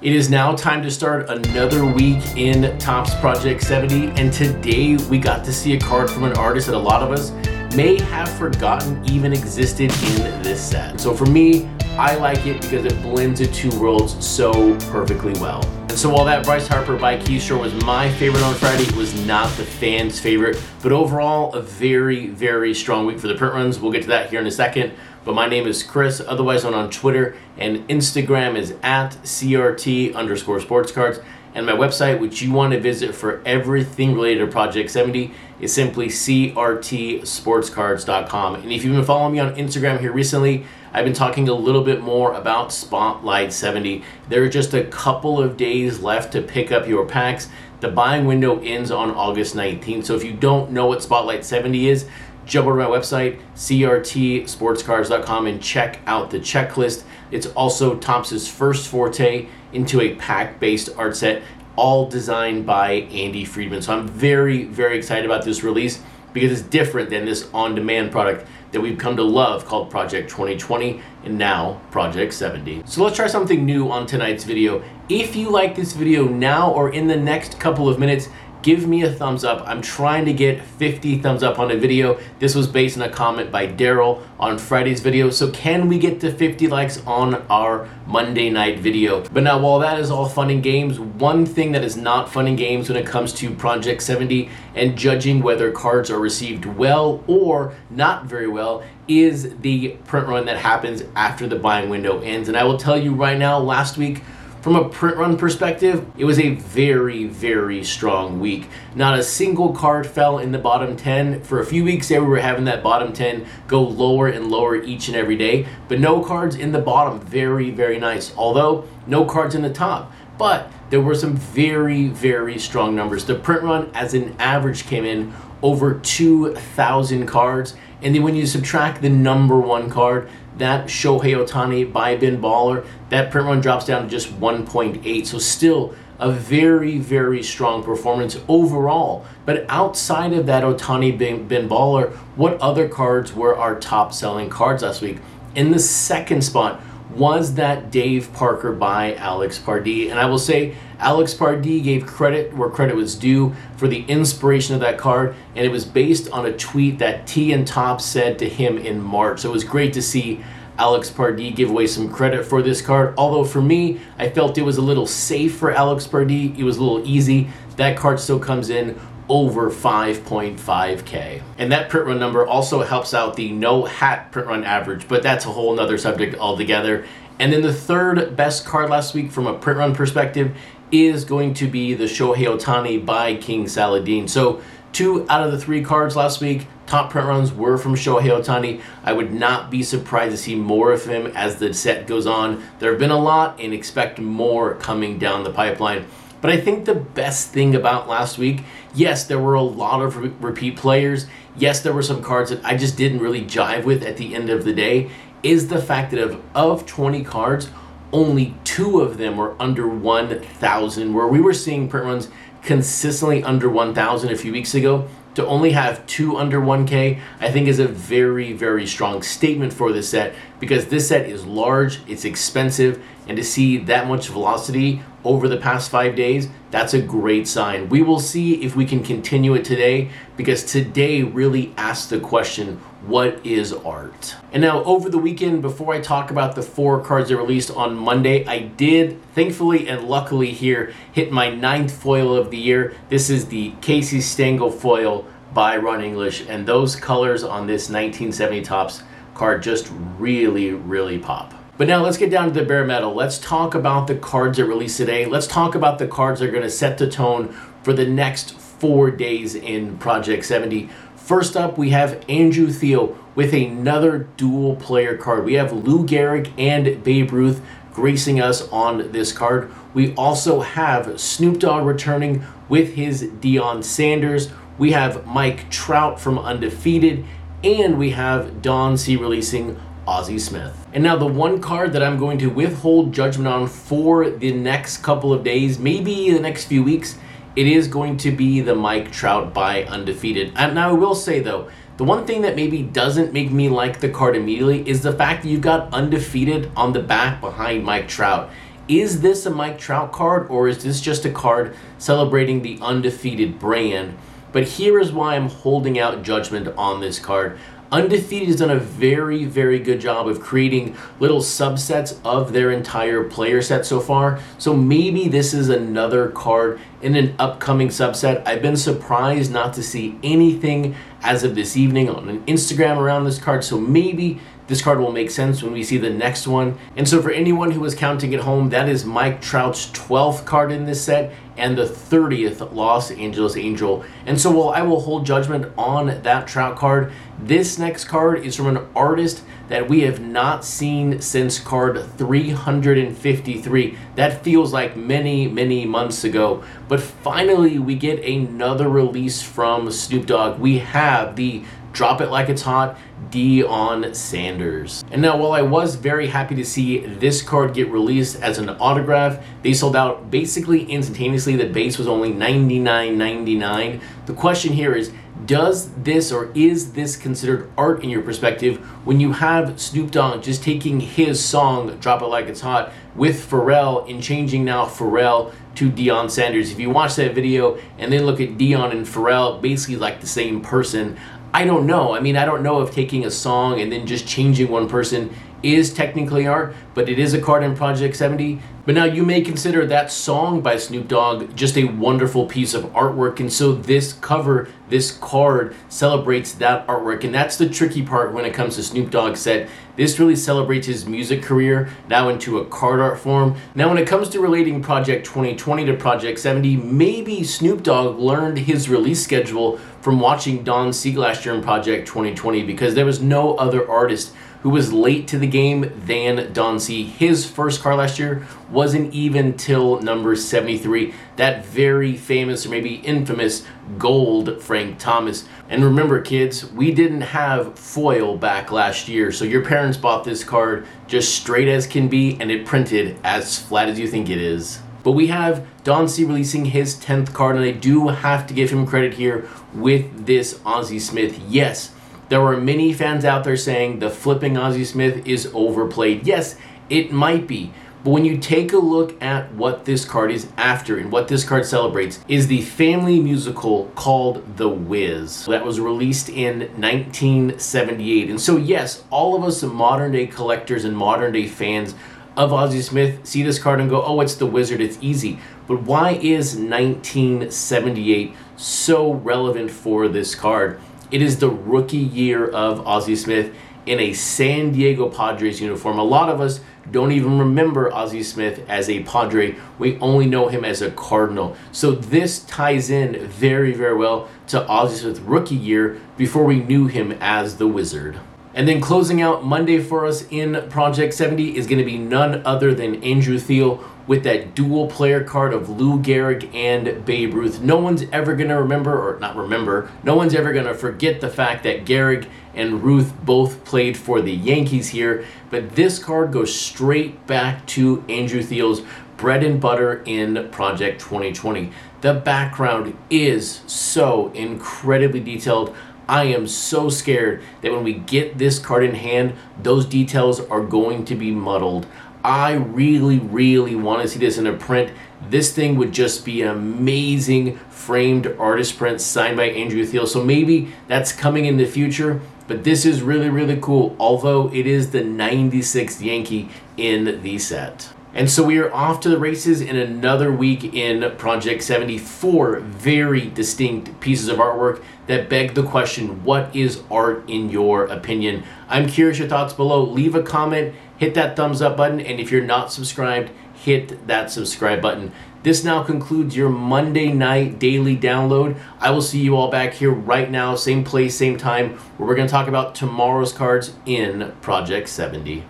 It is now time to start another week in Topps Project 70, and today we got to see a card from an artist that a lot of us may have forgotten even existed in this set. So for me, I like it because it blends the two worlds so perfectly well. And so while that Bryce Harper by Keith Shore was my favorite on Friday, it was not the fans' favorite. But overall, a very, very strong week for the print runs. We'll get to that here in a second. But my name is Chris, otherwise known on Twitter, and Instagram is at CRT underscore sports cards. And my website, which you want to visit for everything related to Project 70, is simply crtsportscards.com. And if you've been following me on Instagram here recently, I've been talking a little bit more about Spotlight 70. There are just a couple of days left to pick up your packs. The buying window ends on August 19th. So if you don't know what Spotlight 70 is, jump over to my website, crtsportscards.com, and check out the checklist. It's also Topps's first forte into a pack based art set, all designed by Andy Friedman. So I'm very, very excited about this release because it's different than this on demand product that we've come to love called Project 2020 and now Project 70. So let's try something new on tonight's video. If you like this video now or in the next couple of minutes, give me a thumbs up. I'm trying to get 50 thumbs up on a video. This was based on a comment by Daryl on Friday's video. So can we get to 50 likes on our Monday night video? But now while that is all fun and games, one thing that is not fun and games when it comes to Project 70 and judging whether cards are received well or not very well is the print run that happens after the buying window ends. And I will tell you right now, last week from a print run perspective, it was a very, very strong week. Not a single card fell in the bottom 10. For a few weeks there, we were having that bottom 10 go lower and lower each and every day, but no cards in the bottom. Very, very nice. Although, no cards in the top. But there were some very, very strong numbers. The print run, as an average, came in over 2,000 cards. And then when you subtract the number one card, that Shohei Ohtani by Ben Baller, that print run drops down to just 1.8. So still a very, very strong performance overall. But outside of that Ohtani Ben, ben Baller, what other cards were our top selling cards last week? In the second spot was that Dave Parker by Alex Pardee. And I will say, Alex Pardee gave credit where credit was due for the inspiration of that card, and it was based on a tweet that T and Top said to him in March. So it was great to see Alex Pardee give away some credit for this card. Although for me, I felt it was a little safe for Alex Pardee. It was a little easy. That card still comes in over 5.5k. And that print run number also helps out the no hat print run average, but that's a whole nother subject altogether. And then the third best card last week from a print run perspective is going to be the Shohei Ohtani by King Saladeen. So two out of the three cards last week, top print runs were from Shohei Ohtani. I would not be surprised to see more of him as the set goes on. There have been a lot and expect more coming down the pipeline. But I think the best thing about last week, yes, there were a lot of re- repeat players. Yes, there were some cards that I just didn't really jive with at the end of the day. Is the fact that of, of 20 cards, only two of them were under 1,000, where we were seeing print runs consistently under 1,000 a few weeks ago. To only have two under 1K, I think is a very, very strong statement for this set because this set is large, it's expensive, and to see that much velocity over the past five days, that's a great sign. We will see if we can continue it today because today really asks the question what is art? And now, over the weekend, before I talk about the four cards that released on Monday, I did, thankfully and luckily, here hit my ninth foil of the year. This is the Casey Stengel foil by Ron English, and those colors on this 1970 Topps card just really, really pop. But now let's get down to the bare metal. Let's talk about the cards that released today. Let's talk about the cards that are going to set the tone for the next four days in Project 70. First up, we have Andrew Thiel with another dual player card. We have Lou Gehrig and Babe Ruth gracing us on this card. We also have Snoop Dogg returning with his Deion Sanders. We have Mike Trout from Undefeated, and we have Don C releasing Ozzie Smith. And now the one card that I'm going to withhold judgment on for the next couple of days, maybe the next few weeks, it is going to be the Mike Trout by Undefeated. And now I will say though, the one thing that maybe doesn't make me like the card immediately is the fact that you've got Undefeated on the back behind Mike Trout. is this a Mike Trout card or is this just a card celebrating the undefeated brand? But here is why I'm holding out judgment on this card. Undefeated has done a very, very good job of creating little subsets of their entire player set so far. So maybe this is another card in an upcoming subset. I've been surprised not to see anything as of this evening on an Instagram around this card. So maybe this card will make sense when we see the next one. And so for anyone who was counting at home, that is Mike Trout's 12th card in this set and the 30th Los Angeles Angel. And so while I will hold judgment on that Trout card, this next card is from an artist that we have not seen since card 353. That feels like many, many months ago. But finally, we get another release from Snoop Dogg. We have the Drop It Like It's Hot, Deion Sanders. And now, while I was very happy to see this card get released as an autograph, they sold out basically instantaneously. The base was only $99.99. The question here is, does this or is this considered art in your perspective when you have Snoop Dogg just taking his song Drop It Like It's Hot with Pharrell and changing now Pharrell to Deion Sanders? If you watch that video and then look at Deion and Pharrell basically like the same person, I don't know. I mean, I don't know if taking a song and then just changing one person is technically art, but it is a card in Project 70. But now you may consider that song by Snoop Dogg just a wonderful piece of artwork. And so this cover, this card celebrates that artwork. And that's the tricky part when it comes to Snoop Dogg set. This really celebrates his music career now into a card art form. Now, when it comes to relating Project 2020 to Project 70, maybe Snoop Dogg learned his release schedule from watching Don C last year in Project 2020 because there was no other artist who was late to the game than Don C. His first car last year wasn't even till number 73, that very famous or maybe infamous gold Frank Thomas. And remember, kids, we didn't have foil back last year, so your parents bought this card just straight as can be and it printed as flat as you think it is. But we have C releasing his 10th card, and I do have to give him credit here with this Ozzie Smith. Yes, there were many fans out there saying the flipping Ozzie Smith is overplayed. Yes, it might be. But when you take a look at what this card is after and what this card celebrates is the family musical called The Wiz that was released in 1978. And so yes, all of us modern day collectors and modern day fans of Ozzie Smith see this card and go, "Oh, it's the Wizard, it's easy." But why is 1978 so relevant for this card? It is the rookie year of Ozzie Smith in a San Diego Padres uniform. A lot of us don't even remember Ozzie Smith as a Padre. We only know him as a Cardinal. So this ties in very, very well to Ozzie Smith's rookie year before we knew him as the Wizard. And then closing out Monday for us in Project 70 is going to be none other than Andrew Thiel with that dual player card of Lou Gehrig and Babe Ruth. No one's ever going to remember, or not remember, no one's ever going to forget the fact that Gehrig and Ruth both played for the Yankees here. But this card goes straight back to Andrew Thiel's bread and butter in Project 2020. The background is so incredibly detailed. I am so scared that when we get this card in hand, those details are going to be muddled. I really, really want to see this in a print. This thing would just be an amazing framed artist print signed by Andrew Thiel. So maybe that's coming in the future, but this is really, really cool, although it is the 96th Yankee in the set. And so we are off to the races in another week in Project 74. Very distinct pieces of artwork that beg the question what is art in your opinion? I'm curious your thoughts below. Leave a comment, hit that thumbs up button, and if you're not subscribed, hit that subscribe button. This now concludes your Monday night daily download. I will see you all back here right now, same place, same time, where we're going to talk about tomorrow's cards in Project 70.